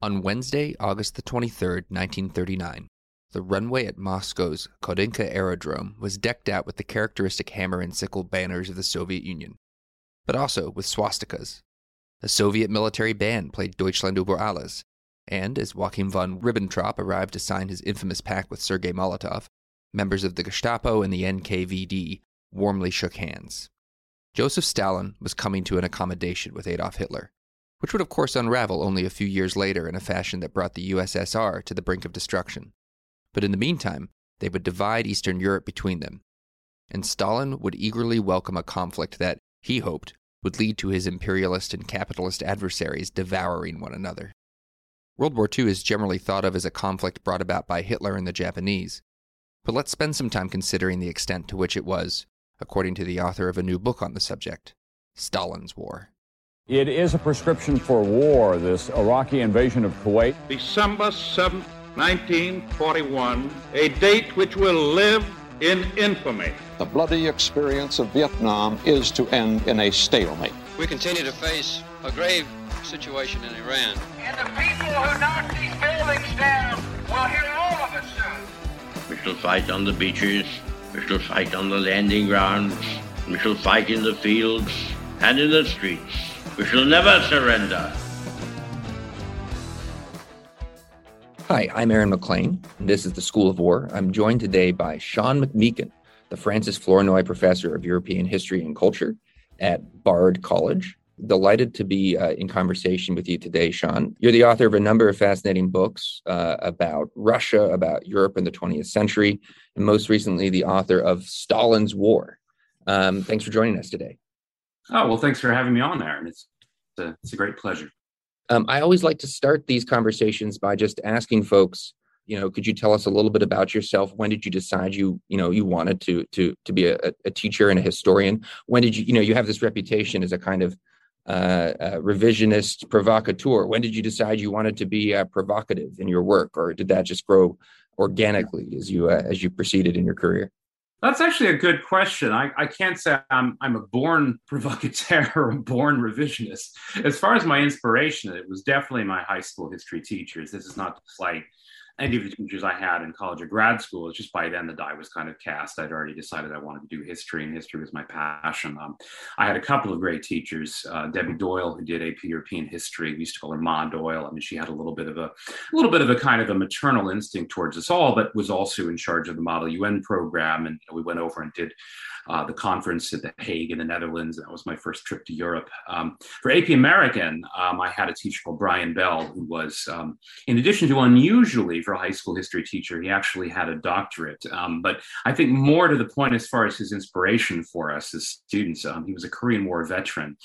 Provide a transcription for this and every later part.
On Wednesday, August the 23rd, 1939, the runway at Moscow's Khodynka Aerodrome was decked out with the characteristic hammer and sickle banners of the Soviet Union, but also with swastikas. A Soviet military band played Deutschland über alles, and as Joachim von Ribbentrop arrived to sign his infamous pact with Sergei Molotov, members of the Gestapo and the NKVD warmly shook hands. Joseph Stalin was coming to an accommodation with Adolf Hitler, which would of course unravel only a few years later in a fashion that brought the USSR to the brink of destruction. But in the meantime, they would divide Eastern Europe between them, and Stalin would eagerly welcome a conflict that, he hoped, would lead to his imperialist and capitalist adversaries devouring one another. World War II is generally thought of as a conflict brought about by Hitler and the Japanese, but let's spend some time considering the extent to which it was, according to the author of a new book on the subject, Stalin's War. It is a prescription for war, this Iraqi invasion of Kuwait. December 7, 1941, a date which will live in infamy. The bloody experience of Vietnam is to end in a stalemate. We continue to face a grave situation in Iran. And the people who knock these buildings down will hear all of it soon. We shall fight on the beaches, we shall fight on the landing grounds, we shall fight in the fields and in the streets. We shall never surrender. Hi, I'm Aaron McLean, and this is the School of War. I'm joined today by Sean McMeekin, the Francis Flournoy Professor of European History and Culture at Bard College. Delighted to be uh, in conversation with you today, Sean. You're the author of a number of fascinating books uh, about Russia, about Europe in the 20th century, and most recently, the author of Stalin's War. Um, thanks for joining us today. Oh, well, thanks for having me on, Aaron. It's, it's, a, it's a great pleasure. Um, I always like to start these conversations by just asking folks, you know, could you tell us a little bit about yourself? When did you decide you, you know, you wanted to to to be a, a teacher and a historian? When did you, you know, you have this reputation as a kind of uh, revisionist provocateur. When did you decide you wanted to be uh, provocative in your work, or did that just grow organically as you uh, as you proceeded in your career? That's actually a good question. I, I can't say I'm, I'm a born provocateur or a born revisionist. As far as my inspiration, it was definitely my high school history teachers. This is not to slight any of the teachers I had in college or grad school. It's just by then the die was kind of cast. I'd already decided I wanted to do history, and history was my passion. Um, I had a couple of great teachers. Uh, Debbie Doyle, who did AP European History, we used to call her Ma Doyle. I mean, she had a little bit of a, a little bit of a kind of a maternal instinct towards us all, but was also in charge of the Model UN program, and we went over and did uh, the conference at The Hague in the Netherlands. That was my first trip to Europe. Um, for AP American, um, I had a teacher called Brian Bell, who was, um, in addition to unusually for a high school history teacher, he actually had a doctorate. Um, but I think more to the point as far as his inspiration for us as students, um, he was a Korean War veteran.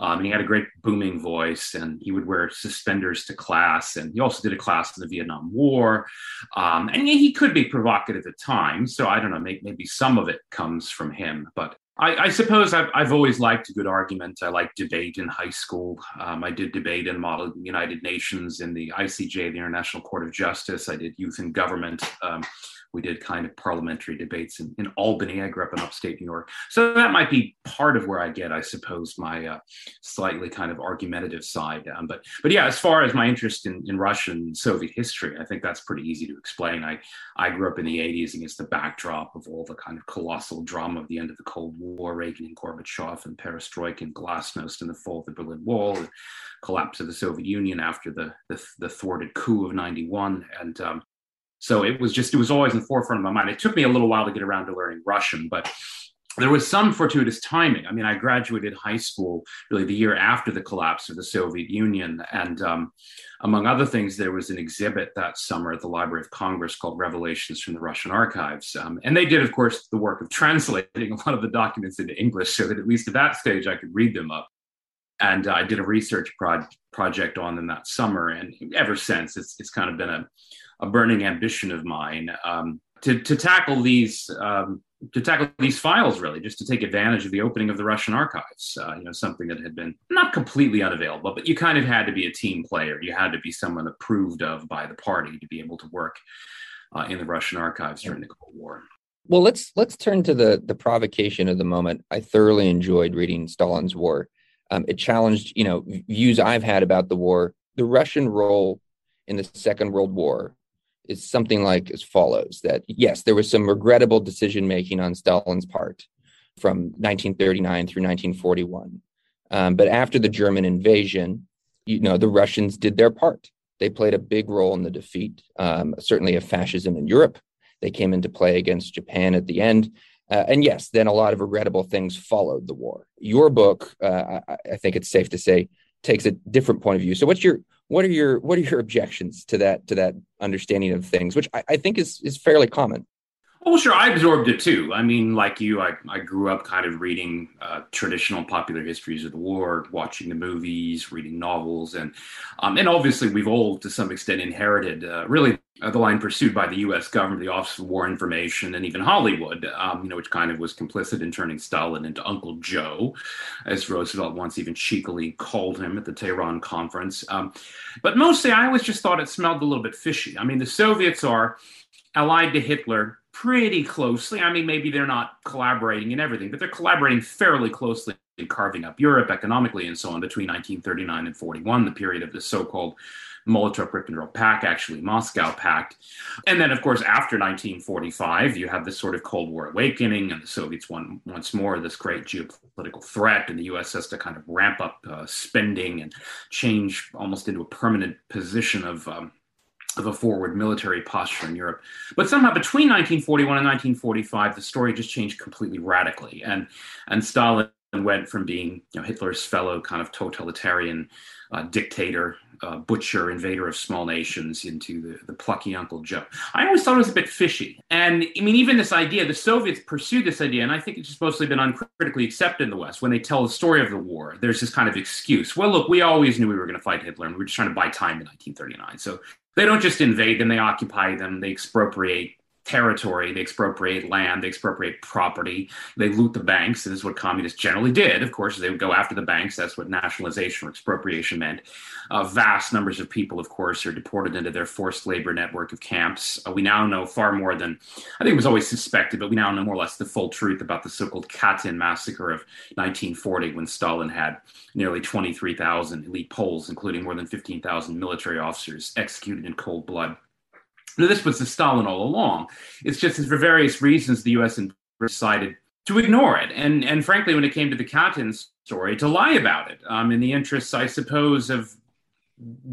Um, and he had a great booming voice, and he would wear suspenders to class. And he also did a class in the Vietnam War. and he could be provocative at times. So I don't know, maybe some of it comes from him. But I, I suppose I've, I've, always liked a good argument. I liked debate in high school. Um, I did debate in Model United Nations in the ICJ, the International Court of Justice. I did youth in government. Um, we did kind of parliamentary debates in, in Albany. I grew up in upstate New York. So that might be part of where I get, I suppose, my uh, slightly kind of argumentative side. Um, but, but yeah, as far as my interest in, in Russian Soviet history, I think that's pretty easy to explain. I, I grew up in the 80s against the backdrop of all the kind of colossal drama of the end of the Cold War, Reagan and Gorbachev and Perestroika and Glasnost and the fall of the Berlin Wall, the collapse of the Soviet Union after the, the, the thwarted coup of 91. And um, so it was just, it was always in the forefront of my mind. It took me a little while to get around to learning Russian, but there was some fortuitous timing. I mean, I graduated high school really the year after the collapse of the Soviet Union. And um, among other things, there was an exhibit that summer at the Library of Congress called Revelations from the Russian Archives. Um, and they did, of course, the work of translating a lot of the documents into English so that at least at that stage I could read them up. And uh, I did a research pro- project on them that summer. And ever since, it's, it's kind of been a, a burning ambition of mine um, to, to tackle these um, to tackle these files really just to take advantage of the opening of the russian archives uh, you know something that had been not completely unavailable but you kind of had to be a team player. You had to be someone approved of by the party to be able to work uh, in the russian archives during the cold war. Well let's let's turn to the the provocation of the moment. I thoroughly enjoyed reading stalin's war. Um, it challenged you know views i've had about the war the russian role in the Second World War is something like as follows that yes, there was some regrettable decision making on Stalin's part from 1939 through 1941. Um, but after the German invasion, you know, the Russians did their part. They played a big role in the defeat, um, certainly of fascism in Europe. They came into play against Japan at the end. Uh, and yes, then a lot of regrettable things followed the war. Your book, uh, I, I, think it's safe to say, takes a different point of view. So, what's your what are your what are your objections to that to that understanding of things, which I, I think is is fairly common? Well, sure, I absorbed it too. I mean, like you, I, I grew up kind of reading uh, traditional popular histories of the war, watching the movies, reading novels, and um, and obviously we've all, to some extent, inherited uh, really uh, the line pursued by the U.S. government, the Office of War Information, and even Hollywood, um, you know, which kind of was complicit in turning Stalin into Uncle Joe, as Roosevelt once even cheekily called him at the Tehran conference. Um, but mostly, I always just thought it smelled a little bit fishy. I mean, the Soviets are allied to Hitler pretty closely. I mean, maybe they're not collaborating in everything, but they're collaborating fairly closely in carving up Europe economically and so on between 1939 and 41, the period of the so called Molotov Ribbentrop Pact, actually Moscow Pact. And then, of course, after 1945, you have this sort of Cold War awakening, and the Soviets won once more this great geopolitical threat, and the U.S. has to kind of ramp up uh, spending and change almost into a permanent position of um, of a forward military posture in Europe. But somehow between 1941 and 1945, the story just changed completely radically. And, and Stalin went from being you know, Hitler's fellow kind of totalitarian uh, dictator, uh, butcher, invader of small nations into the, the plucky Uncle Joe. I always thought it was a bit fishy. And I mean, even this idea, the Soviets pursued this idea, and I think it's just mostly been uncritically accepted in the West. When they tell the story of the war, there's this kind of excuse. Well, look, we always knew we were going to fight Hitler, and we were just trying to buy time in 1939. So they don't just invade them, they occupy them, they expropriate territory, they expropriate land, they expropriate property, they loot the banks. This is what communists generally did. Of course, they would go after the banks. That's what nationalization or expropriation meant. Uh, vast numbers of people, of course, are deported into their forced labor network of camps. Uh, we now know far more than I think it was always suspected, but we now know more or less the full truth about the so called Katyn massacre of 1940 when Stalin had nearly 23,000 elite Poles, including more than 15,000 military officers, executed in cold blood. Now, this was the Stalin all along. It's just that for various reasons, the U.S. decided to ignore it, and and frankly, when it came to the Katyn story, to lie about it, um, in the interests, I suppose, of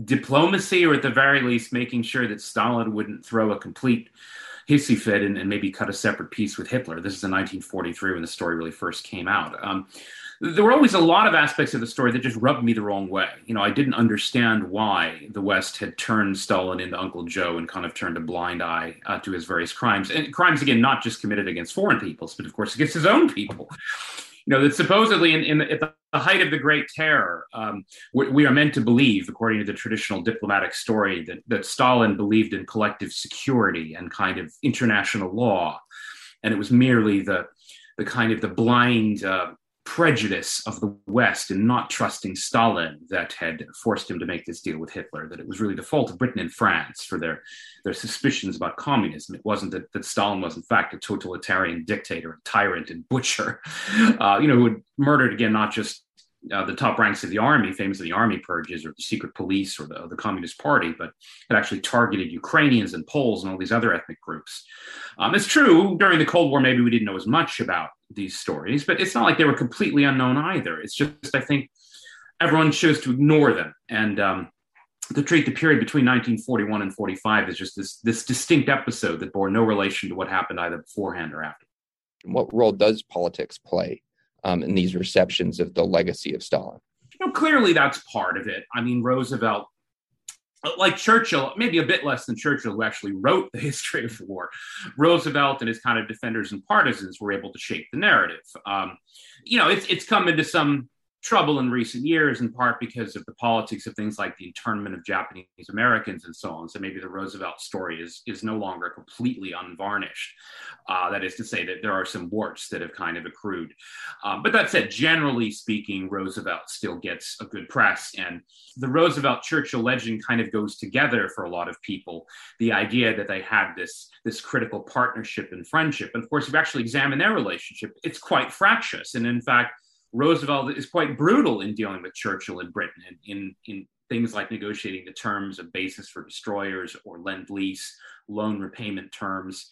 diplomacy, or at the very least, making sure that Stalin wouldn't throw a complete hissy fit and, and maybe cut a separate peace with Hitler. This is in 1943 when the story really first came out. Um, there were always a lot of aspects of the story that just rubbed me the wrong way. You know, I didn't understand why the West had turned Stalin into Uncle Joe and kind of turned a blind eye uh, to his various crimes. And crimes, again, not just committed against foreign peoples, but of course against his own people. You know, that supposedly in, in the, at the height of the Great Terror, um, we, we, are meant to believe, according to the traditional diplomatic story, that, that Stalin believed in collective security and kind of international law. And it was merely the, the kind of the blind uh, prejudice of the West in not trusting Stalin that had forced him to make this deal with Hitler, that it was really the fault of Britain and France for their, their suspicions about communism. It wasn't that, that Stalin was, in fact, a totalitarian dictator, a tyrant, and butcher, uh, you know, who had murdered, again, not just uh, the top ranks of the army, famous the army purges or the secret police or the, the Communist Party, but it actually targeted Ukrainians and Poles and all these other ethnic groups. Um, it's true, during the Cold War, maybe we didn't know as much about these stories, but it's not like they were completely unknown either. It's just, I think, everyone chose to ignore them and um, to treat the period between 1941 and 45 as just this, this distinct episode that bore no relation to what happened either beforehand or after. What role does politics play um, in these receptions of the legacy of Stalin? You know, clearly that's part of it. I mean, Roosevelt, like Churchill, maybe a bit less than Churchill, who actually wrote the history of the war. Roosevelt and his kind of defenders and partisans were able to shape the narrative. Um, you know, it's it's come into some trouble in recent years, in part because of the politics of things like the internment of Japanese Americans and so on. So maybe the Roosevelt story is is no longer completely unvarnished. Uh, that is to say that there are some warts that have kind of accrued. Um, but that said, generally speaking, Roosevelt still gets a good press, and the Roosevelt Churchill legend kind of goes together for a lot of people. The idea that they had this this critical partnership and friendship, and of course, if you actually examine their relationship, it's quite fractious, and in fact Roosevelt is quite brutal in dealing with Churchill in Britain in, in, in things like negotiating the terms of basis for destroyers or lend lease, loan repayment terms,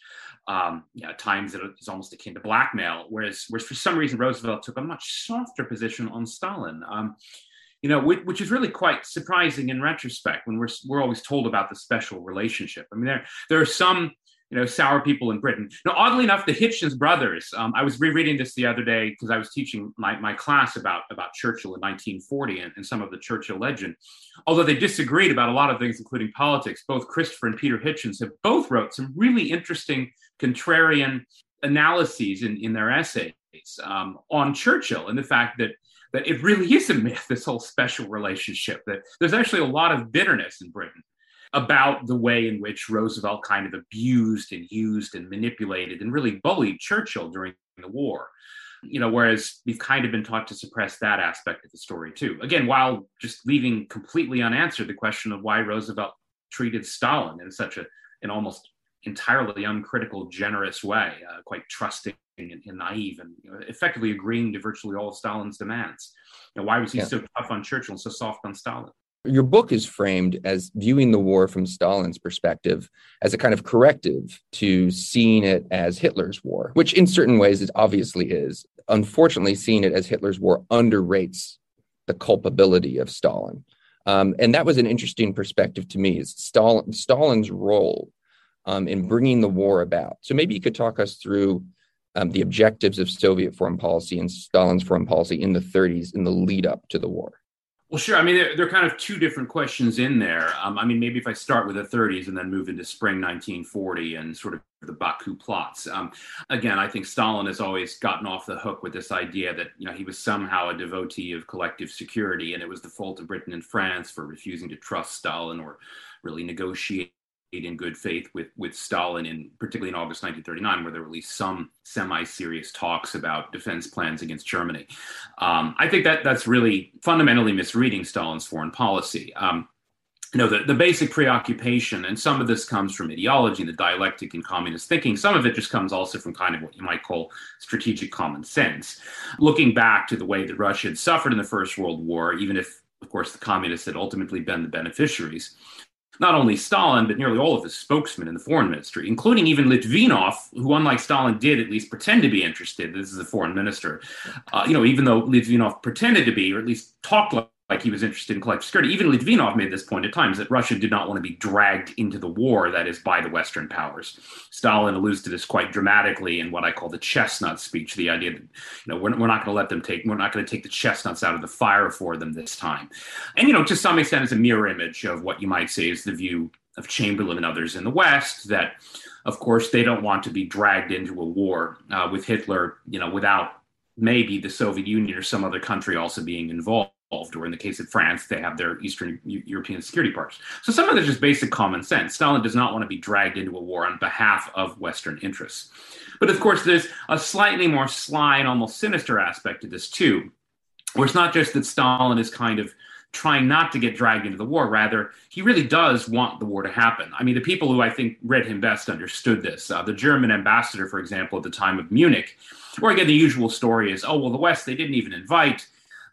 um, you know, times that is almost akin to blackmail. Whereas, whereas for some reason Roosevelt took a much softer position on Stalin. Um, you know, which, which, is really quite surprising in retrospect when we're we're always told about the special relationship. I mean, there there are some you know, sour people in Britain. Now, oddly enough, the Hitchens brothers, um, I was rereading this the other day because I was teaching my, my class about, about Churchill in 1940 and, and, some of the Churchill legend. Although they disagreed about a lot of things, including politics, both Christopher and Peter Hitchens have both wrote some really interesting contrarian analyses in, in their essays um, on Churchill and the fact that that it really is a myth, this whole special relationship, that there's actually a lot of bitterness in Britain about the way in which Roosevelt kind of abused and used and manipulated and really bullied Churchill during the war. You know, whereas we've kind of been taught to suppress that aspect of the story too. Again, while just leaving completely unanswered the question of why Roosevelt treated Stalin in such a an almost entirely uncritical, generous way, uh, quite trusting and, and naive, and you know, effectively agreeing to virtually all of Stalin's demands. You know, why was he yeah. so tough on Churchill and so soft on Stalin? Your book is framed as viewing the war from Stalin's perspective as a kind of corrective to seeing it as Hitler's war, which in certain ways it obviously is. Unfortunately, seeing it as Hitler's war underrates the culpability of Stalin. Um, and that was an interesting perspective to me is Stalin, Stalin's role um, in bringing the war about. So maybe you could talk us through um, the objectives of Soviet foreign policy and Stalin's foreign policy in the 30s in the lead up to the war. Well, sure. I mean, there, there, are kind of two different questions in there. Um, I mean, maybe if I start with the 30s and then move into spring 1940 and sort of the Baku plots. Um, again, I think Stalin has always gotten off the hook with this idea that you know he was somehow a devotee of collective security, and it was the fault of Britain and France for refusing to trust Stalin or really negotiate in good faith with with Stalin in particularly in August 1939 where there were at least some semi-serious talks about defense plans against Germany. Um, I think that that's really fundamentally misreading Stalin's foreign policy. Um, you know, the, the basic preoccupation, and some of this comes from ideology, and the dialectic in communist thinking. Some of it just comes also from kind of what you might call strategic common sense. Looking back to the way that Russia had suffered in the First World War, even if, of course, the communists had ultimately been the beneficiaries, not only Stalin, but nearly all of his spokesmen in the foreign ministry, including even Litvinov, who, unlike Stalin, did at least pretend to be interested. This is a foreign minister. Uh, you know, even though Litvinov pretended to be, or at least talked like like he was interested in collective security. Even Litvinov made this point at times that Russia did not want to be dragged into the war, that is, by the Western powers. Stalin alludes to this quite dramatically in what I call the chestnut speech, the idea that, you know, we're, we're not going to let them take, we're not going to take the chestnuts out of the fire for them this time. And, you know, to some extent, it's a mirror image of what you might say is the view of Chamberlain and others in the West that, of course, they don't want to be dragged into a war uh, with Hitler, you know, without maybe the Soviet Union or some other country also being involved or in the case of France, they have their Eastern European security partners. So some of this is basic common sense. Stalin does not want to be dragged into a war on behalf of Western interests. But of course, there's a slightly more sly and almost sinister aspect to this too, where it's not just that Stalin is kind of trying not to get dragged into the war. Rather, he really does want the war to happen. I mean, the people who I think read him best understood this. Uh, the German ambassador, for example, at the time of Munich, where again the usual story is, oh well, the West they didn't even invite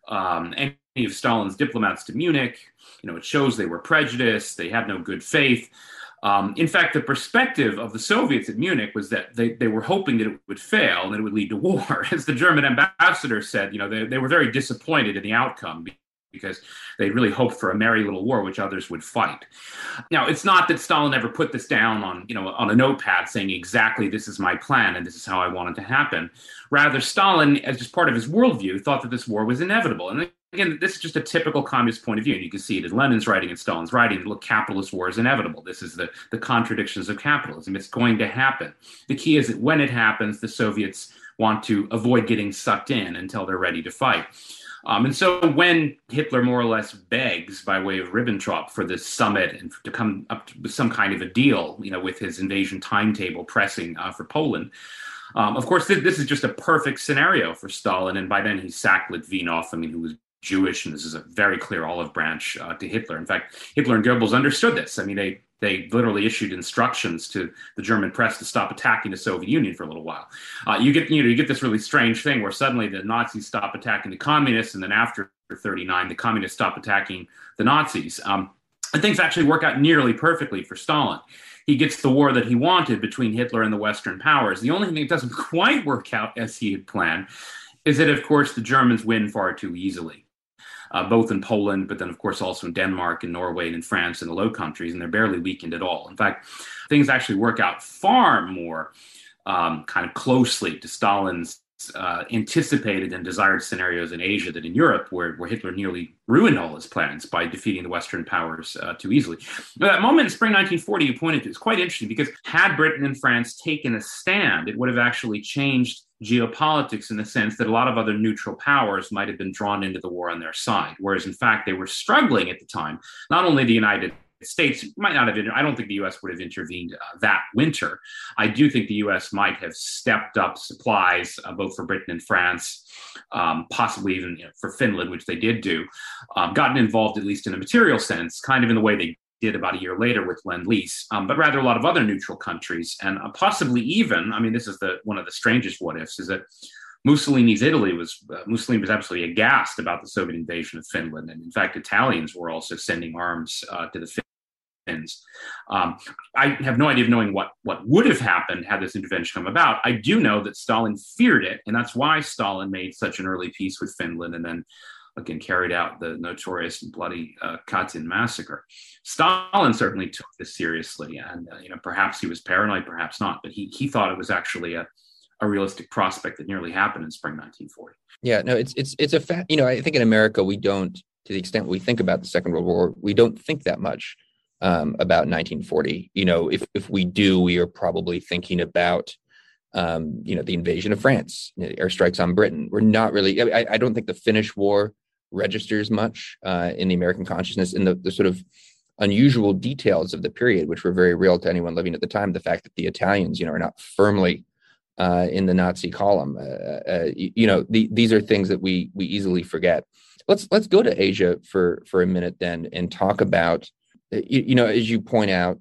um, any of Stalin's diplomats to Munich. You know, it shows they were prejudiced, they had no good faith. Um, in fact, the perspective of the Soviets at Munich was that they, they were hoping that it would fail and that it would lead to war. As the German ambassador said, you know, they, they were very disappointed in the outcome because they really hoped for a merry little war which others would fight. Now, it's not that Stalin ever put this down on, you know, on a notepad saying exactly this is my plan and this is how I want it to happen. Rather, Stalin, as just part of his worldview, thought that this war was inevitable. And again, this is just a typical communist point of view. And you can see it in Lenin's writing and Stalin's writing. Look, capitalist war is inevitable. This is the, the contradictions of capitalism. It's going to happen. The key is that when it happens, the Soviets want to avoid getting sucked in until they're ready to fight. Um, and so when Hitler more or less begs by way of Ribbentrop for this summit and to come up with some kind of a deal, you know, with his invasion timetable pressing uh, for Poland, um, of course, th- this is just a perfect scenario for Stalin. And by then he sacked Litvinov, I mean, who was Jewish, and this is a very clear olive branch uh, to Hitler. In fact, Hitler and Goebbels understood this. I mean, they they literally issued instructions to the German press to stop attacking the Soviet Union for a little while. Uh, you get you know you get this really strange thing where suddenly the Nazis stop attacking the communists, and then after 39, the communists stop attacking the Nazis. Um, and things actually work out nearly perfectly for Stalin. He gets the war that he wanted between Hitler and the Western powers. The only thing that doesn't quite work out as he had planned is that, of course, the Germans win far too easily. Uh, both in Poland, but then, of course, also in Denmark and Norway and in France and the Low Countries, and they're barely weakened at all. In fact, things actually work out far more um, kind of closely to Stalin's uh, anticipated and desired scenarios in Asia than in Europe, where, where Hitler nearly ruined all his plans by defeating the Western powers uh, too easily. Now, that moment in spring 1940 you pointed to is quite interesting because had Britain and France taken a stand, it would have actually changed geopolitics in the sense that a lot of other neutral powers might have been drawn into the war on their side, whereas in fact they were struggling at the time. Not only the United States might not have. I don't think the U.S. would have intervened uh, that winter. I do think the U.S. might have stepped up supplies, uh, both for Britain and France, um, possibly even you know, for Finland, which they did do, um, gotten involved at least in a material sense, kind of in the way they did about a year later with Lend Lease, um, but rather a lot of other neutral countries, and uh, possibly even. I mean, this is the one of the strangest what ifs is that Mussolini's Italy was uh, Mussolini was absolutely aghast about the Soviet invasion of Finland, and in fact, Italians were also sending arms uh, to the Finns. Um, I have no idea of knowing what what would have happened had this intervention come about. I do know that Stalin feared it, and that's why Stalin made such an early peace with Finland, and then again carried out the notorious and bloody uh, Katyn massacre. Stalin certainly took this seriously, and uh, you know perhaps he was paranoid, perhaps not, but he he thought it was actually a a realistic prospect that nearly happened in spring 1940. Yeah, no, it's it's it's a fact. You know, I think in America we don't, to the extent we think about the Second World War, we don't think that much um, about 1940. You know, if if we do, we are probably thinking about um, you know the invasion of France, airstrikes on Britain. We're not really. I, I don't think the Finnish War registers much uh, in the American consciousness in the, the sort of unusual details of the period, which were very real to anyone living at the time. The fact that the Italians, you know, are not firmly uh, in the Nazi column. Uh, uh, you, you, know, the, these are things that we we easily forget. Let's let's go to Asia for for a minute then and talk about. Uh, you, you know, as you point out,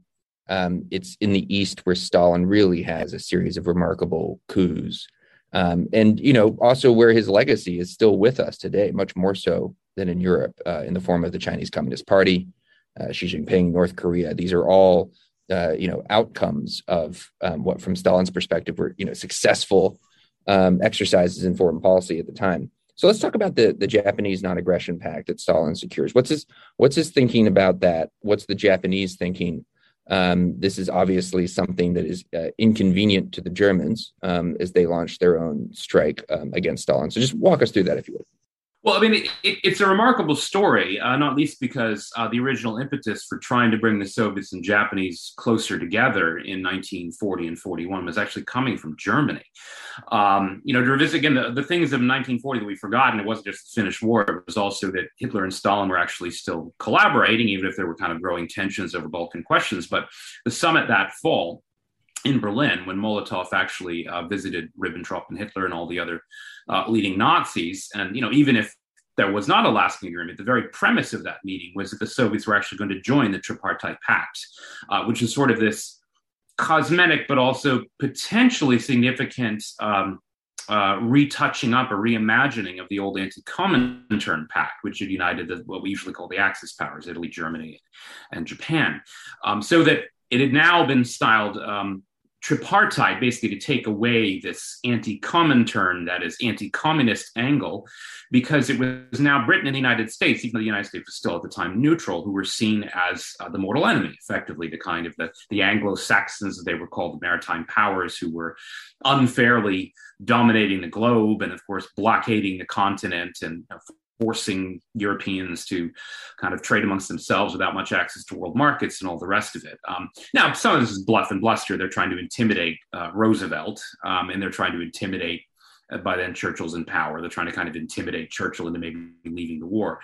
um, it's in the East where Stalin really has a series of remarkable coups, um, and you know also where his legacy is still with us today, much more so than in Europe, uh, in the form of the Chinese Communist Party, uh, Xi Jinping, North Korea. These are all uh, you know outcomes of um, what from Stalin's perspective were you know successful um, exercises in foreign policy at the time. So let's talk about the the Japanese non-aggression pact that Stalin secures. What's his what's his thinking about that? What's the Japanese thinking? Um, this is obviously something that is uh, inconvenient to the Germans um, as they launch their own strike um, against Stalin. So just walk us through that if you would. Well, I mean, it, it, it's a remarkable story, uh, not least because uh, the original impetus for trying to bring the Soviets and Japanese closer together in 1940 and 41 was actually coming from Germany. Um, you know, to revisit again the, the things of 1940 that we've forgotten, it wasn't just the Finnish War, it was also that Hitler and Stalin were actually still collaborating, even if there were kind of growing tensions over Balkan questions. But the summit that fall, in Berlin when Molotov actually uh, visited Ribbentrop and Hitler and all the other uh, leading Nazis. And you know, even if there was not a lasting agreement, the very premise of that meeting was that the Soviets were actually going to join the Tripartite Pact, uh, which is sort of this cosmetic but also potentially significant um, uh, retouching up or reimagining of the old anti-Comintern Pact, which had united the, what we usually call the Axis powers, Italy, Germany, and Japan, um, so that it had now been styled um, tripartite, basically to take away this anti-Comintern, that is anti-communist angle, because it was now Britain and the United States, even though the United States was still at the time neutral, who were seen as uh, the mortal enemy, effectively the kind of the, the Anglo-Saxons, as they were called, the maritime powers, who were unfairly dominating the globe and, of course, blockading the continent and forcing Europeans to kind of trade amongst themselves without much access to world markets and all the rest of it. Um, now, some of this is bluff and bluster. They're trying to intimidate uh, Roosevelt, um, and they're trying to intimidate. Uh, by then, Churchill's in power. They're trying to kind of intimidate Churchill into maybe leaving the war.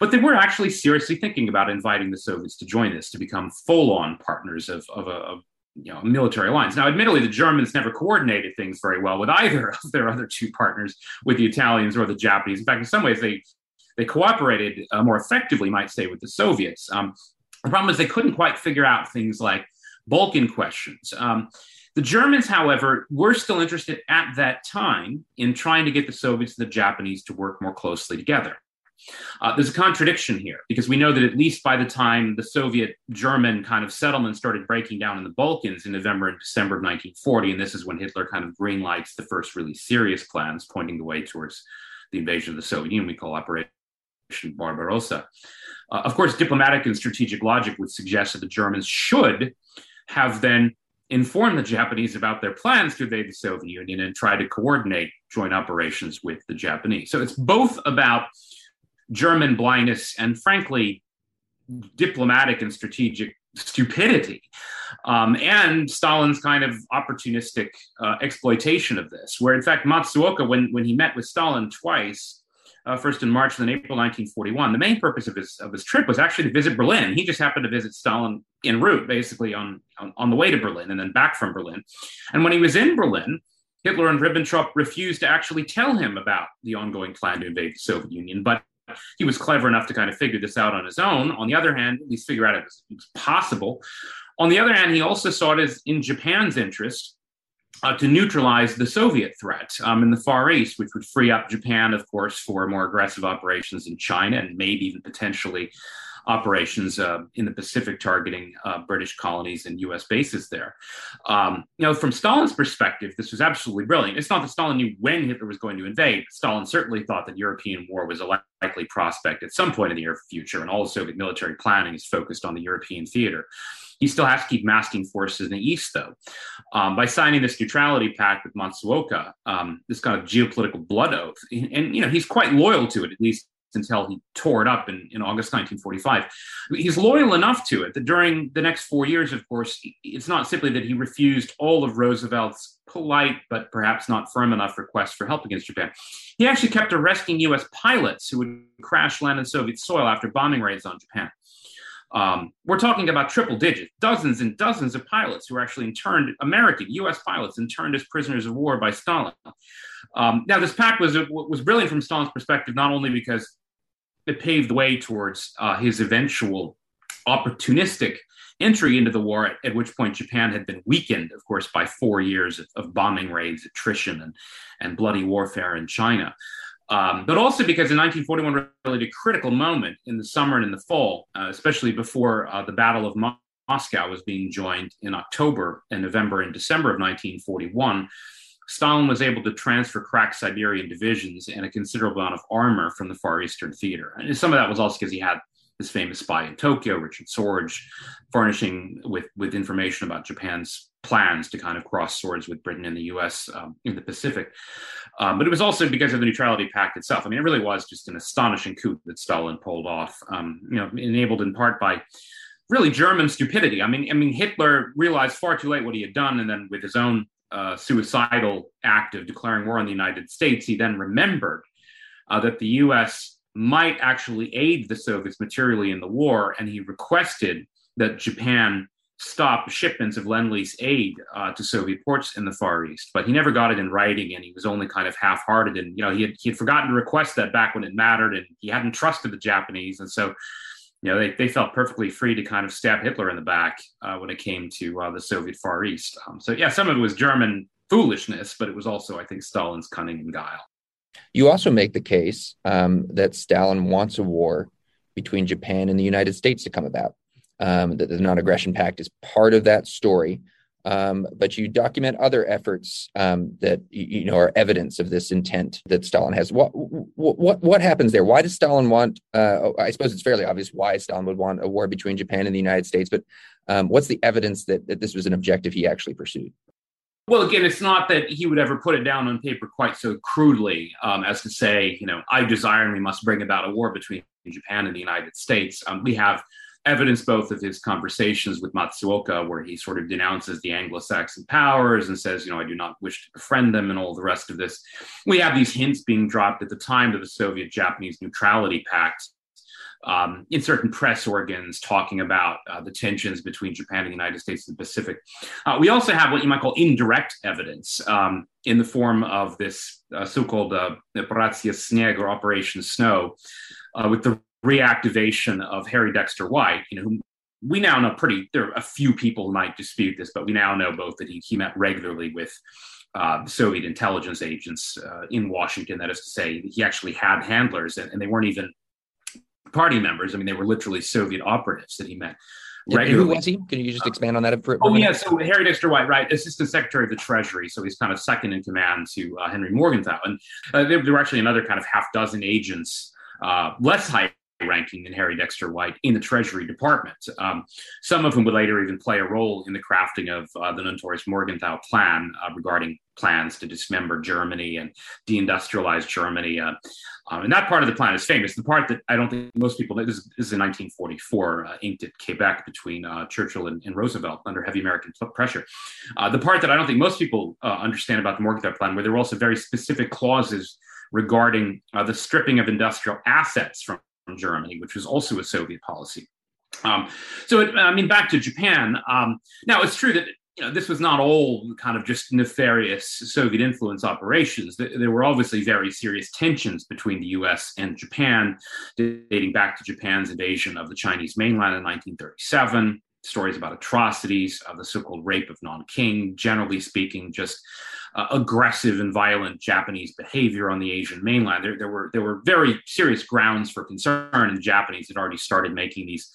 But they were actually seriously thinking about inviting the Soviets to join this, to become full-on partners of, of a, of you know military alliance. Now, admittedly, the Germans never coordinated things very well with either of their other two partners, with the Italians or the Japanese. In fact, in some ways, they they cooperated uh, more effectively, might say, with the Soviets. Um, the problem is they couldn't quite figure out things like Balkan questions. Um, the Germans, however, were still interested at that time in trying to get the Soviets and the Japanese to work more closely together. Uh, there's a contradiction here because we know that at least by the time the Soviet German kind of settlement started breaking down in the Balkans in November and December of 1940, and this is when Hitler kind of greenlights the first really serious plans pointing the way towards the invasion of the Soviet Union, we call Operation Barbarossa. Uh, of course, diplomatic and strategic logic would suggest that the Germans should have then informed the Japanese about their plans to invade the Soviet Union and try to coordinate joint operations with the Japanese. So it's both about German blindness and, frankly, diplomatic and strategic stupidity um, and Stalin's kind of opportunistic uh, exploitation of this, where in fact Matsuoka, when, when he met with Stalin twice, uh, first in March and then April 1941. The main purpose of his of his trip was actually to visit Berlin. He just happened to visit Stalin en route, basically on, on, on the way to Berlin and then back from Berlin. And when he was in Berlin, Hitler and Ribbentrop refused to actually tell him about the ongoing plan to invade the Soviet Union, but he was clever enough to kind of figure this out on his own. On the other hand, at least figure out it was, it was possible. On the other hand, he also saw it as in Japan's interest uh, to neutralize the Soviet threat um, in the Far East, which would free up Japan, of course, for more aggressive operations in China and maybe even potentially operations uh, in the Pacific targeting uh, British colonies and US bases there. Um, you know, from Stalin's perspective, this was absolutely brilliant. It's not that Stalin knew when Hitler was going to invade, Stalin certainly thought that European war was a likely prospect at some point in the near future, and all Soviet military planning is focused on the European theater. He still has to keep masking forces in the east, though. Um, by signing this neutrality pact with Matsuoka, um, this kind of geopolitical blood oath, and, and, you know he's quite loyal to it, at least until he tore it up in, in August 1945. He's loyal enough to it that during the next four years, of course, it's not simply that he refused all of Roosevelt's polite but perhaps not firm enough requests for help against Japan. He actually kept arresting U.S. pilots who would crash land on Soviet soil after bombing raids on Japan. Um, we're talking about triple digits, dozens and dozens of pilots who were actually interned, American U.S. pilots interned as prisoners of war by Stalin. Um, now, this pact was was brilliant from Stalin's perspective, not only because it paved the way towards uh, his eventual opportunistic entry into the war, at, at, which point Japan had been weakened, of course, by four years of, of bombing raids, attrition, and, and bloody warfare in China. Um, but also because in 1941 really a critical moment in the summer and in the fall, uh, especially before uh, the Battle of Mo- Moscow was being joined in October and November and December of 1941. Stalin was able to transfer crack Siberian divisions and a considerable amount of armor from the Far Eastern theater. And some of that was also because he had this famous spy in Tokyo, Richard Sorge, furnishing with, with information about Japan's plans to kind of cross swords with Britain and the US um, in the Pacific. Um, but it was also because of the Neutrality Pact itself. I mean, it really was just an astonishing coup that Stalin pulled off, um, you know, enabled in part by really German stupidity. I mean, I mean, Hitler realized far too late what he had done, and then with his own uh, suicidal act of declaring war on the United States, he then remembered uh, that the U.S. might actually aid the Soviets materially in the war, and he requested that Japan stop shipments of lend-lease aid uh, to Soviet ports in the Far East. But he never got it in writing, and he was only kind of half-hearted. And you know, he had, he had forgotten to request that back when it mattered, and he hadn't trusted the Japanese, and so you know they, they felt perfectly free to kind of stab Hitler in the back uh, when it came to uh, the Soviet Far East. Um, so yeah, some of it was German foolishness, but it was also, I think, Stalin's cunning and guile. You also make the case um, that Stalin wants a war between Japan and the United States to come about um, that the non-aggression pact is part of that story. Um, but you document other efforts um, that you know are evidence of this intent that Stalin has. What what what happens there? Why does Stalin want? Uh, I suppose it's fairly obvious why Stalin would want a war between Japan and the United States. But um, what's the evidence that, that this was an objective he actually pursued? Well, again, it's not that he would ever put it down on paper quite so crudely um, as to say, you know, I desire and we must bring about a war between Japan and the United States. Um, we have evidence both of his conversations with Matsuoka, where he sort of denounces the Anglo Saxon powers and says, you know, I do not wish to befriend them and all the rest of this. We have these hints being dropped at the time of the Soviet Japanese Neutrality Pact. Um, in certain press organs talking about uh, the tensions between Japan and the United States and the Pacific. Uh, we also have what you might call indirect evidence um, in the form of this uh, so called uh, Sneg or Operation Snow, uh, with the reactivation of Harry Dexter White, you know, who we now know pretty, there are a few people who might dispute this, but we now know both that he, he met regularly with uh, Soviet intelligence agents uh, in Washington. That is to say, he actually had handlers, and, and, they weren't even party members. I mean, they were literally Soviet operatives that he met. Regularly. Who was he? Can you just expand on that? For, oh, yeah. So Harry Dexter White, right, Assistant Secretary of the Treasury. So he's kind of second in command to uh, Henry Morgenthau. And uh, there, there, were actually another kind of half dozen agents, uh, less high ranking than Harry Dexter White in the Treasury Department. Um, some of whom would later even play a role in the crafting of uh, the notorious Morgenthau Plan uh, regarding plans to dismember Germany and deindustrialize Germany. Uh, um, and that part of the plan is famous. The part that I don't think most people know, this, is, this is in 1944, uh, inked at Quebec between uh, Churchill and, and, Roosevelt under heavy American pressure. Uh, the part that I don't think most people understand about the Morgenthau Plan, where there were also very specific clauses regarding the stripping of industrial assets from Germany, which was also a Soviet policy. Um, so, it, I mean, back to Japan. Um, now, it's true that you know, this was not all kind of just nefarious Soviet influence operations. There were obviously very serious tensions between the US and Japan, dating back to Japan's invasion of the Chinese mainland in 1937. Stories about atrocities, of the so called rape of Nanking, generally speaking, just uh, aggressive and violent Japanese behavior on the Asian mainland. There, there, were there were very serious grounds for concern, and Japanese had already started making these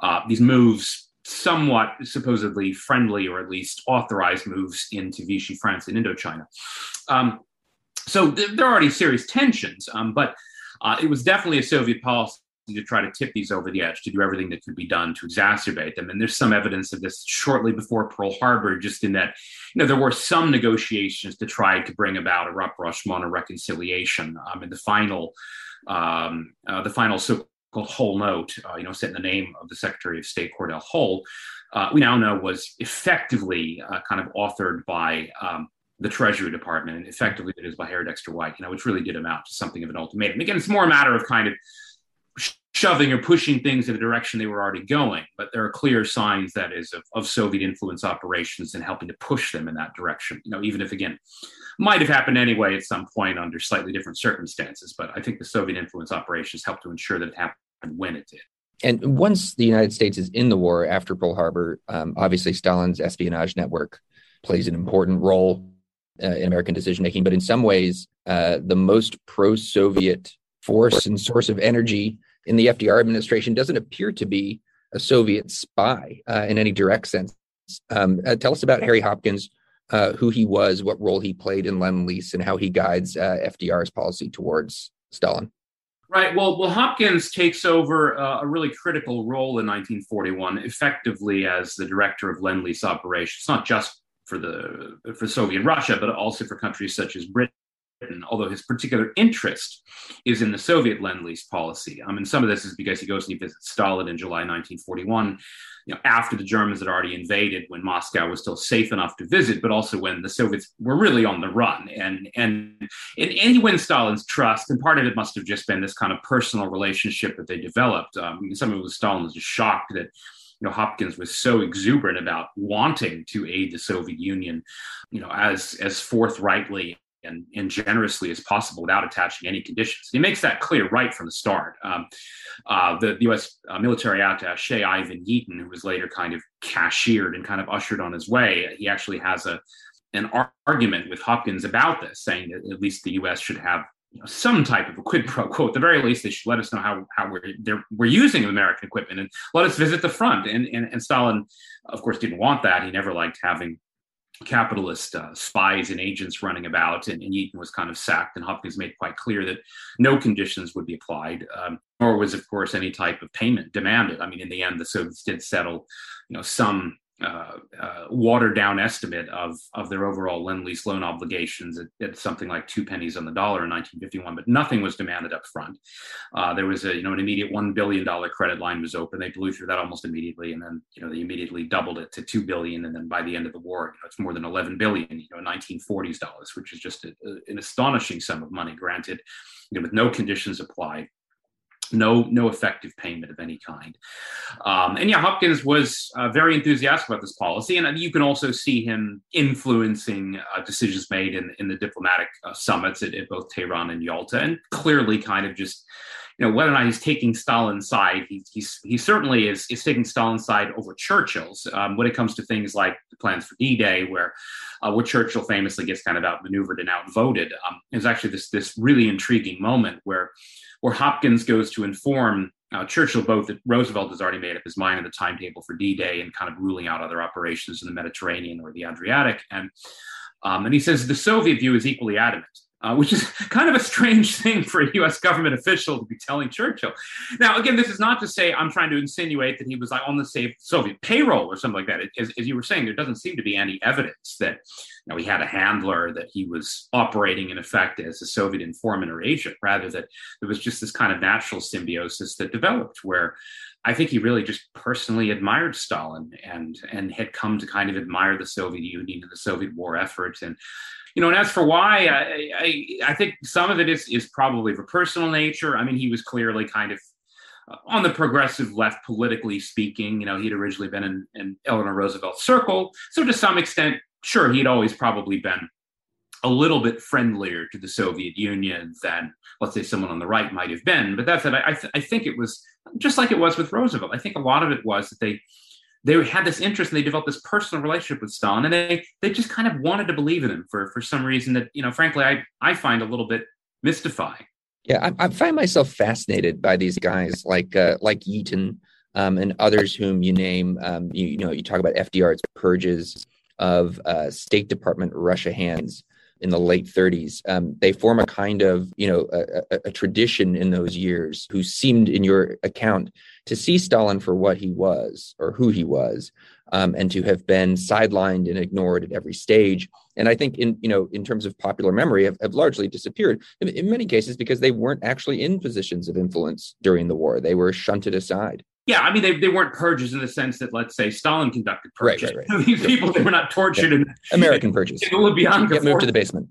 uh, these moves, somewhat supposedly friendly or at least authorized moves into Vichy France and Indochina. Um, so th- there are already serious tensions, um, but uh, it was definitely a Soviet policy to try to tip these over the edge, to do everything that could be done to exacerbate them. And there's some evidence of this shortly before Pearl Harbor, just in that, you know, there were some negotiations to try to bring about a rapprochement or reconciliation. Um, and the final, um, uh, the final so-called Hull note, uh, you know, set in the name of the Secretary of State Cordell Hull, uh, we now know was effectively uh, kind of authored by um, the Treasury Department, and effectively it is by Harry Dexter White, you know, which really did amount to something of an ultimatum. Again, it's more a matter of kind of shoving or pushing things in the direction they were already going. But there are clear signs that is of, of Soviet influence operations and helping to push them in that direction. You know, even if again might have happened anyway at some point under slightly different circumstances. But I think the Soviet influence operations helped to ensure that it happened when it did. And once the United States is in the war after Pearl Harbor, um, obviously Stalin's espionage network plays an important role uh, in American decision making. But in some ways, uh, the most pro Soviet force and source of energy in the FDR administration doesn't appear to be a Soviet spy uh, in any direct sense. Um, uh, tell us about Harry Hopkins, uh, who he was, what role he played in Lend Lease, and how he guides uh, FDR's policy towards Stalin. Right. Well, well, Hopkins takes over uh, a really critical role in 1941, effectively as the director of Lend Lease operations, not just for the for Soviet Russia, but also for countries such as Britain Britain, although his particular interest is in the Soviet lend lease policy. I mean, some of this is because he goes and he visits Stalin in July 1941, you know, after the Germans had already invaded, when Moscow was still safe enough to visit, but also when the Soviets were really on the run. And and and, he wins Stalin's trust, and part of it must have just been this kind of personal relationship that they developed. Um, some of it was Stalin was just shocked that you know Hopkins was so exuberant about wanting to aid the Soviet Union, you know, as as forthrightly and, and generously as possible without attaching any conditions. He makes that clear right from the start. Um, uh, the, the, U.S. Uh, military attaché Ivan Yeaton, who was later kind of cashiered and kind of ushered on his way, he actually has a an argument with Hopkins about this, saying that at least the U.S. should have you know, some type of a quid pro quo. At the very least, they should let us know how, how we're we're using American equipment and let us visit the front. And, and and Stalin, of course, didn't want that. He never liked having capitalist uh, spies and agents running about, and, and, Yeaton was kind of sacked. And Hopkins made quite clear that no conditions would be applied, um, nor was, of course, any type of payment demanded. I mean, in the end, the Soviets did settle, you know, some uh, uh, watered down estimate of of their overall lend lease loan obligations at, at, something like two pennies on the dollar in 1951, but nothing was demanded up front. Uh, there was a you know an immediate one billion dollar credit line was open. They blew through that almost immediately, and then you know they immediately doubled it to two billion, and then by the end of the war, you know, it's more than 11 billion, you know, 1940s dollars, which is just a, a, an astonishing sum of money. Granted, you know, with no conditions applied no no effective payment of any kind. Um, and yeah, Hopkins was uh, very enthusiastic about this policy, and you can also see him influencing uh, decisions made in in the diplomatic uh, summits at, at, both Tehran and Yalta, and clearly kind of just. You know, whether or not he's taking Stalin's side, he, he's, he certainly is, is taking Stalin's side over Churchill's um, when it comes to things like the plans for D-Day, where uh, where Churchill famously gets kind of outmaneuvered and outvoted. Um, actually this this really intriguing moment where where Hopkins goes to inform uh, Churchill, both that Roosevelt has already made up his mind on the timetable for D-Day and kind of ruling out other operations in the Mediterranean or the Adriatic, and um, and he says the Soviet view is equally adamant uh, which is kind of a strange thing for a US government official to be telling Churchill. Now, again, this is not to say I'm trying to insinuate that he was like on the Soviet payroll or something like that. As, as, you were saying, there doesn't seem to be any evidence that you know, he had a handler, that he was operating in effect as a Soviet informant or agent, rather that there was just this kind of natural symbiosis that developed where I think he really just personally admired Stalin and and had come to kind of admire the Soviet Union and the Soviet war effort and you know, and as for why, I, I, I think some of it is is probably of a personal nature. I mean, he was clearly kind of uh, on the progressive left, politically speaking. You know, he'd originally been in, in Eleanor Roosevelt's circle, so to some extent, sure, he'd always probably been a little bit friendlier to the Soviet Union than, let's say, someone on the right might have been. But that's it. I, I, th- I think it was just like it was with Roosevelt. I think a lot of it was that they they had this interest and they developed this personal relationship with Stalin and they they just kind of wanted to believe in him for for some reason that you know frankly I I find a little bit mystifying. Yeah, I, I find myself fascinated by these guys like uh, like Yeaton um, and others whom you name. Um, you, you, know, you talk about FDR's purges of uh, State Department Russia hands in the late 30s. Um, they form a kind of, you know, a, a, a, tradition in those years who seemed, in your account, to see Stalin for what he was or who he was, um, and to have been sidelined and ignored at every stage. And I think, in you know, in terms of popular memory, have, have largely disappeared in, in many cases because they weren't actually in positions of influence during the war. They were shunted aside. Yeah, I mean, they, they weren't purges in the sense that, let's say, Stalin conducted purges. Right, right, right. These people, they were not tortured. Yeah. In, American purges. In. Get moved to the basement.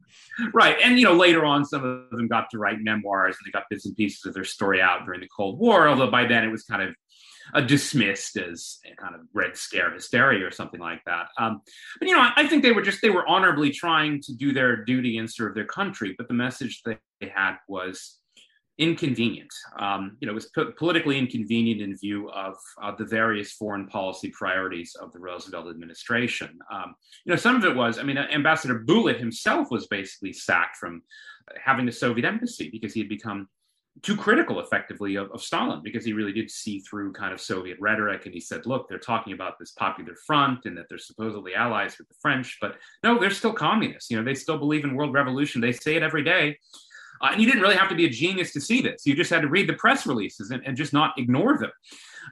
Right. And, you know, later on, some of them got to write memoirs and they got bits and pieces of their story out during the Cold War, although by then it was kind of uh, dismissed as kind of red scare hysteria or something like that. Um, but you know, I, I, think they were just they were honorably trying to do their duty and serve their country. But the message they had was inconvenient. Um, you know, it was po- politically inconvenient in view of uh, the various foreign policy priorities of the Roosevelt administration. Um, you know, some of it was, I mean, Ambassador Bullitt himself was basically sacked from having the Soviet embassy because he had become too critical effectively of, of, Stalin because he really did see through kind of Soviet rhetoric and he said, look, they're talking about this popular front and that they're supposedly allies with the French, but no, they're still communists. You know, they still believe in world revolution. They say it every day. Uh, and you didn't really have to be a genius to see this. You just had to read the press releases and, and just not ignore them.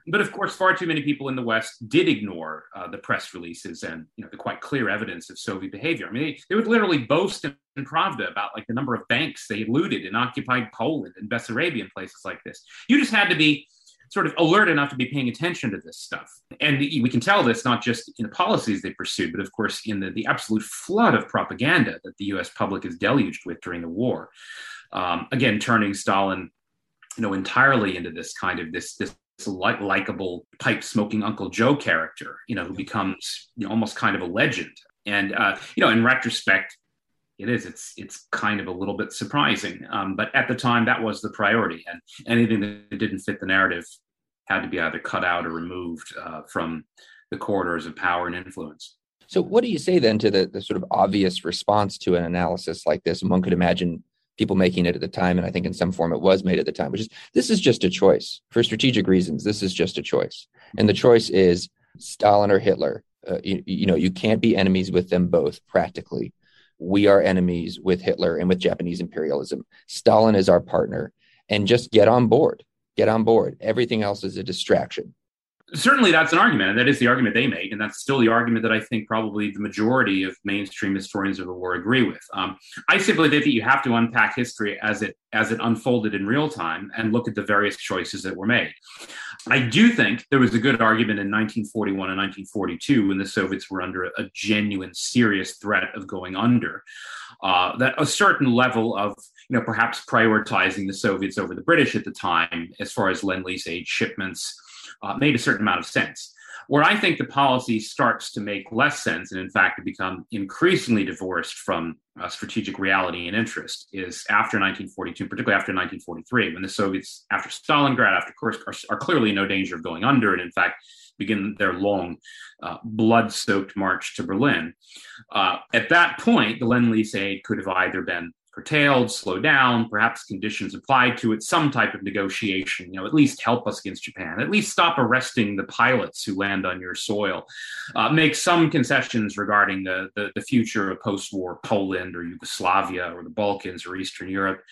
But of course, far too many people in the West did ignore uh, the press releases and you know the quite clear evidence of Soviet behavior. I mean, they, they would literally boast in, in Pravda about like the number of banks they looted in occupied Poland and Bessarabia and places like this. You just had to be sort of alert enough to be paying attention to this stuff. And we can tell this not just in the policies they pursued, but of course in the, the absolute flood of propaganda that the US public is deluged with during the war. Um, again, turning Stalin, you know, entirely into this kind of this this like likable pipe smoking Uncle Joe character, you know, who becomes you know, almost kind of a legend. And uh, you know, in retrospect, it is. It's it's kind of a little bit surprising, um, but at the time that was the priority, and anything that didn't fit the narrative had to be either cut out or removed uh, from the corridors of power and influence. So, what do you say then to the, the sort of obvious response to an analysis like this? One could imagine people making it at the time, and I think in some form it was made at the time, which is this is just a choice for strategic reasons. This is just a choice, and the choice is Stalin or Hitler. Uh, you, you know, you can't be enemies with them both practically. We are enemies with Hitler and with Japanese imperialism. Stalin is our partner, and just get on board. Get on board. Everything else is a distraction certainly that's an argument, and that is the argument they make, and that's still the argument that I think probably the majority of mainstream historians of the war agree with. Um, I simply think that you have to unpack history as it as it unfolded in real time and look at the various choices that were made. I do think there was a good argument in 1941 and 1942 when the Soviets were under a genuine, serious threat of going under. Uh, that a certain level of, you know, perhaps prioritizing the Soviets over the British at the time, as far as lend lease aid shipments, uh, made a certain amount of sense. Where I think the policy starts to make less sense, and in fact, to become increasingly divorced from uh, strategic reality and interest, is after 1942, particularly after 1943, when the Soviets, after Stalingrad, after Kursk, are, are clearly in no danger of going under, and in fact, begin their long, uh, blood soaked march to Berlin. Uh, at that point, the Lend Lease aid could have either been curtailed, slow down, perhaps conditions applied to it, some type of negotiation, you know, at least help us against Japan, at least stop arresting the pilots who land on your soil, uh, make some concessions regarding the, the, the future of post war Poland or Yugoslavia or the Balkans or Eastern Europe.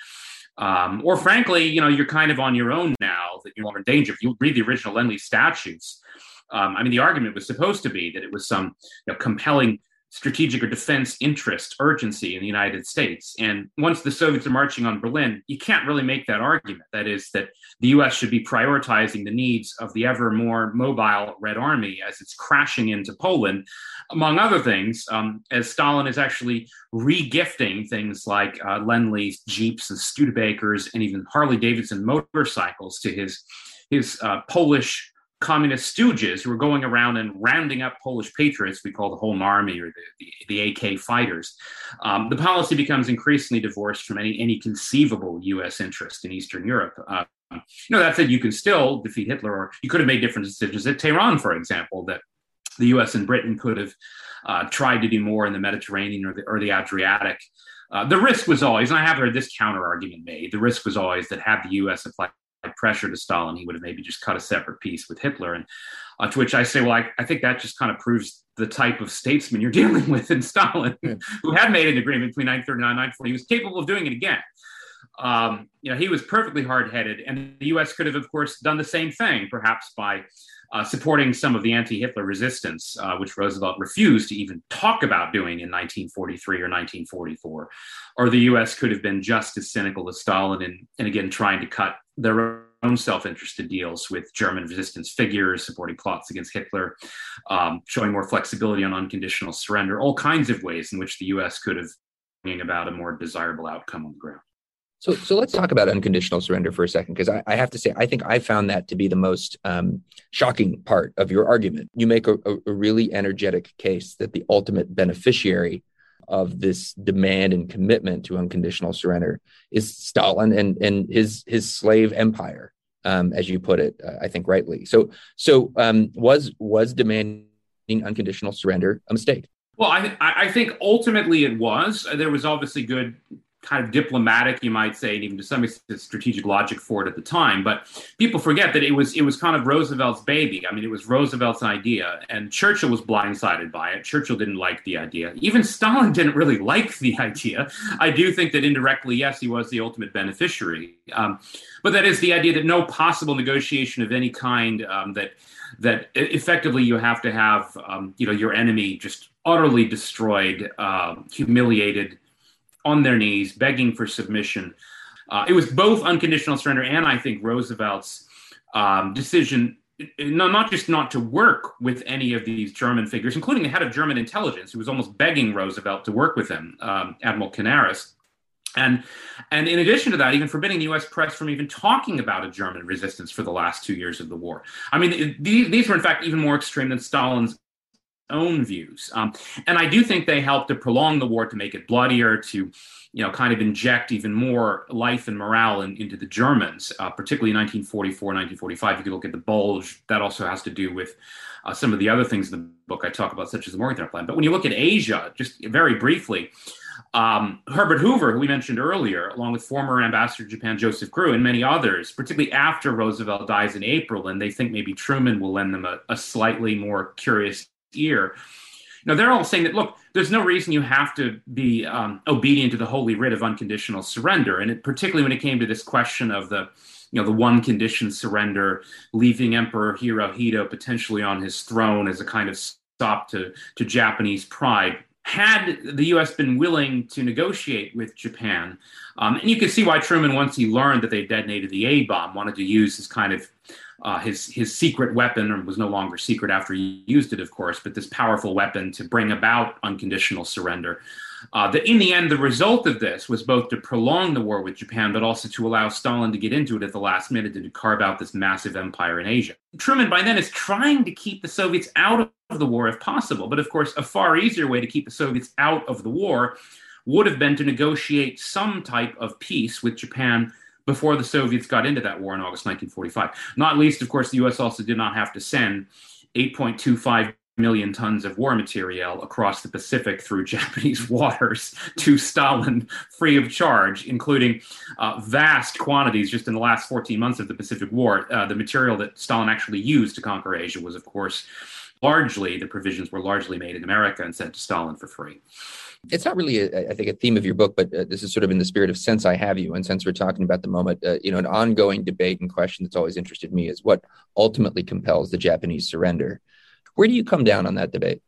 Um, or frankly, you know, you're kind of on your own now that you're in danger. If you read the original Lend-Lease statutes, um, I mean, the argument was supposed to be that it was some you know, compelling strategic or defense interest urgency in the United States. And once the Soviets are marching on Berlin, you can't really make that argument. That is, that the US should be prioritizing the needs of the ever more mobile Red Army as it's crashing into Poland, among other things, um, as Stalin is actually regifting things like uh, Lend Lease, Jeeps, and Studebakers, and even Harley Davidson motorcycles to his, his uh, Polish communist stooges who were going around and rounding up Polish patriots, we call the Home Army or the, the, the AK fighters, um, the policy becomes increasingly divorced from any, any conceivable U.S. interest in Eastern Europe. Uh, you know, that said, you can still defeat Hitler, or you could have made different decisions at Tehran, for example, that the U.S. and Britain could have uh, tried to do more in the Mediterranean or the, or the Adriatic. Uh, the risk was always, and I have heard this counter argument made, the risk was always that had the U.S. applied pressure to Stalin, he would have maybe just cut a separate peace with Hitler. And uh, to which I say, well, I, I, think that just kind of proves the type of statesman you're dealing with in Stalin, yeah. who had made an agreement between 1939 and 1940. He was capable of doing it again. Um, you know, he was perfectly hard-headed, and the U.S. could have, of course, done the same thing, perhaps by uh, supporting some of the anti-Hitler resistance, uh, which Roosevelt refused to even talk about doing in 1943 or 1944. Or the U.S. could have been just as cynical as Stalin, and, and again trying to cut their own self-interested deals with German resistance figures, supporting plots against Hitler, um, showing more flexibility on unconditional surrender, all kinds of ways in which the U.S. could have bring about a more desirable outcome on the ground. So, so let's talk about unconditional surrender for a second, because I, I, have to say, I think I found that to be the most um, shocking part of your argument. You make a, a, really energetic case that the ultimate beneficiary of this demand and commitment to unconditional surrender is Stalin and and his his slave empire, um, as you put it, uh, I think rightly. So, so um, was was demanding unconditional surrender a mistake? Well, I, I think ultimately it was. There was obviously good kind of diplomatic, you might say, and even to some extent strategic logic for it at the time. But people forget that it was it was kind of Roosevelt's baby. I mean, it was Roosevelt's idea, and Churchill was blindsided by it. Churchill didn't like the idea. Even Stalin didn't really like the idea. I do think that indirectly, yes, he was the ultimate beneficiary. Um, but that is the idea that no possible negotiation of any kind um, that that effectively you have to have um, you know your enemy just utterly destroyed, uh, humiliated on their knees, begging for submission. Uh, it was both unconditional surrender and I think Roosevelt's um, decision, not, not just not to work with any of these German figures, including the head of German intelligence, who was almost begging Roosevelt to work with him, um, Admiral Canaris. And, and in addition to that, even forbidding the U.S. press from even talking about a German resistance for the last two years of the war. I mean, these, these were in fact even more extreme than Stalin's own views. Um, and I do think they helped to prolong the war, to make it bloodier, to you know, kind of inject even more life and morale in, into the Germans, uh, particularly in 1944, 1945. You could look at the Bulge. That also has to do with uh, some of the other things in the book I talk about, such as the Morgenthau Plan. But when you look at Asia, just very briefly, um, Herbert Hoover, who we mentioned earlier, along with former ambassador to Japan Joseph Grew and many others, particularly after Roosevelt dies in April, and they think maybe Truman will lend them a, a slightly more curious ear. Now they're all saying that look, there's no reason you have to be um, obedient to the holy writ of unconditional surrender, and it, particularly when it came to this question of the, you know, the one condition surrender, leaving Emperor Hirohito potentially on his throne as a kind of stop to to Japanese pride. Had the U.S. been willing to negotiate with Japan, um, and you can see why Truman, once he learned that they detonated the A bomb, wanted to use his kind of uh, his his secret weapon or was no longer secret after he used it, of course, but this powerful weapon to bring about unconditional surrender. Uh, that in the end, the result of this was both to prolong the war with Japan, but also to allow Stalin to get into it at the last minute and to carve out this massive empire in Asia. Truman, by then, is trying to keep the Soviets out of the war if possible. But of course, a far easier way to keep the Soviets out of the war would have been to negotiate some type of peace with Japan before the Soviets got into that war in August 1945. Not least, of course, the U.S. also did not have to send 8.25 million tons of war material across the Pacific through Japanese waters to Stalin free of charge, including uh, vast quantities just in the last 14 months of the Pacific War. Uh, the material that Stalin actually used to conquer Asia was, of course, largely, the provisions were largely made in America and sent to Stalin for free. It's not really, a, I think, a theme of your book, but uh, this is sort of in the spirit of since I have you, and since we're talking about the moment, uh, you know, an ongoing debate and question that's always interested me is what ultimately compels the Japanese surrender. Where do you come down on that debate?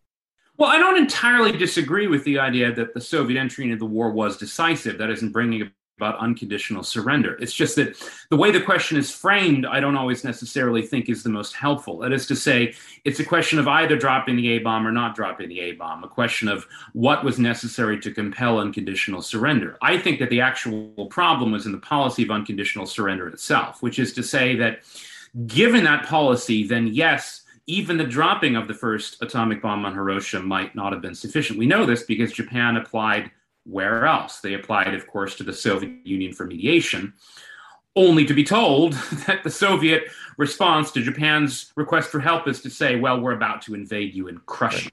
Well, I don't entirely disagree with the idea that the Soviet entry into the war was decisive. That isn't bringing about unconditional surrender. It's just that the way the question is framed, I don't always necessarily think is the most helpful. That is to say, it's a question of either dropping the A bomb or not dropping the A bomb, a question of what was necessary to compel unconditional surrender. I think that the actual problem was in the policy of unconditional surrender itself, which is to say that given that policy, then yes, even the dropping of the first atomic bomb on Hiroshima might not have been sufficient. We know this because Japan applied where else? They applied, of course, to the Soviet Union for mediation, only to be told that the Soviet response to Japan's request for help is to say, well, we're about to invade you and crush you.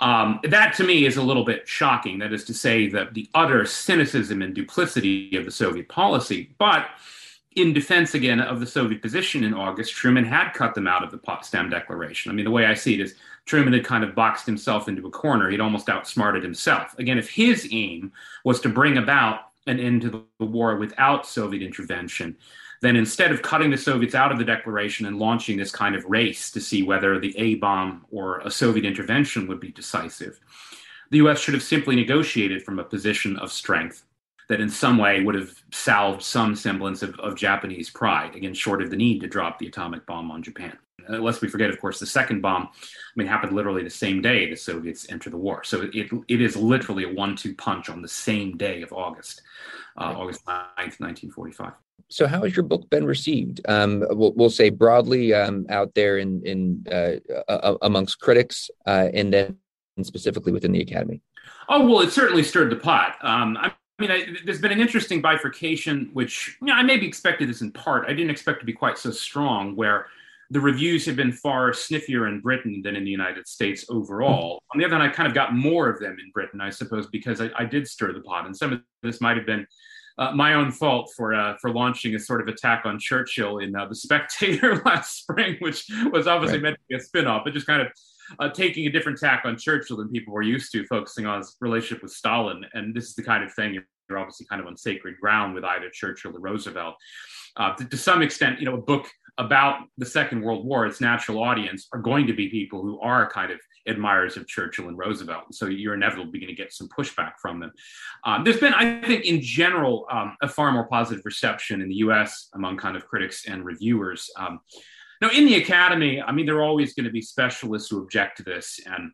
Um, that to me is a little bit shocking. That is to say, that the utter cynicism and duplicity of the Soviet policy. But in defense again of the Soviet position in August, Truman had cut them out of the Potsdam Declaration. I mean, the way I see it is Truman had kind of boxed himself into a corner. He'd almost outsmarted himself. Again, if his aim was to bring about an end to the war without Soviet intervention, then instead of cutting the Soviets out of the declaration and launching this kind of race to see whether the A bomb or a Soviet intervention would be decisive, the US should have simply negotiated from a position of strength that in some way would have salved some semblance of, of Japanese pride, again, short of the need to drop the atomic bomb on Japan. Uh, lest we forget, of course, the second bomb, I mean, happened literally the same day the Soviets enter the war. So it, it is literally a one two punch on the same day of August, uh, August 9th, 1945. So, how has your book been received? Um, we'll, we'll, say broadly um, out there in, in uh, amongst critics, uh, and then specifically within the academy. Oh well, it certainly stirred the pot. Um, I I mean, I, there's been an interesting bifurcation, which you know, I maybe expected this in part. I didn't expect to be quite so strong, where the reviews have been far sniffier in Britain than in the United States overall. On the other hand, I kind of got more of them in Britain, I suppose, because I, I did stir the pot, and some of this might have been uh, my own fault for uh, for launching a sort of attack on Churchill in uh, the Spectator last spring, which was obviously right. meant to be a spin-off, but just kind of uh, taking a different tack on Churchill than people were used to, focusing on his relationship with Stalin. And this is the kind of thing you're obviously kind of on sacred ground with either Churchill or Roosevelt. Uh, to, to, some extent, you know, a book about the Second World War, its natural audience are going to be people who are kind of admirers of Churchill and Roosevelt. So you're inevitably going to get some pushback from them. Um, there's been, I think, in general, um, a far more positive reception in the US among kind of critics and reviewers. Um, now, in the academy, I mean, there are always going to be specialists who object to this. And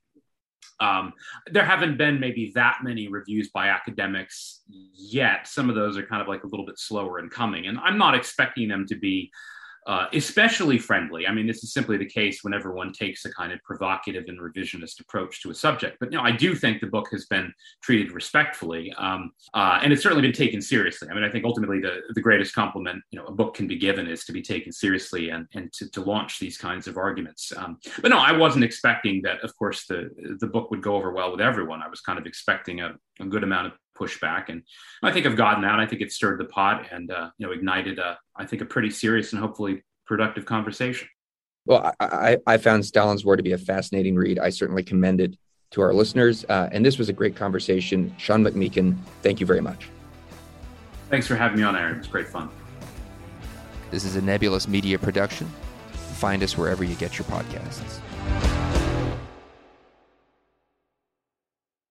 um, there haven't been maybe that many reviews by academics yet. Some of those are kind of like a little bit slower in coming. And I'm not expecting them to be uh, especially friendly. I mean, this is simply the case whenever one takes a kind of provocative and revisionist approach to a subject. But know, I do think the book has been treated respectfully, um, uh, and it's certainly been taken seriously. I mean, I think ultimately the the greatest compliment you know a book can be given is to be taken seriously and and to, to launch these kinds of arguments. Um, but no, I wasn't expecting that. Of course, the the book would go over well with everyone. I was kind of expecting a, a good amount of pushback. And I think I've gotten that. I think it stirred the pot and uh, you know ignited a I think a pretty serious and hopefully productive conversation. Well, I, I found Stalin's War to be a fascinating read. I certainly commend it to our listeners. Uh, and this was a great conversation. Sean McMeekin, thank you very much. Thanks for having me on, Aaron. It's great fun. This is a Nebulous Media production. Find us wherever you get your podcasts.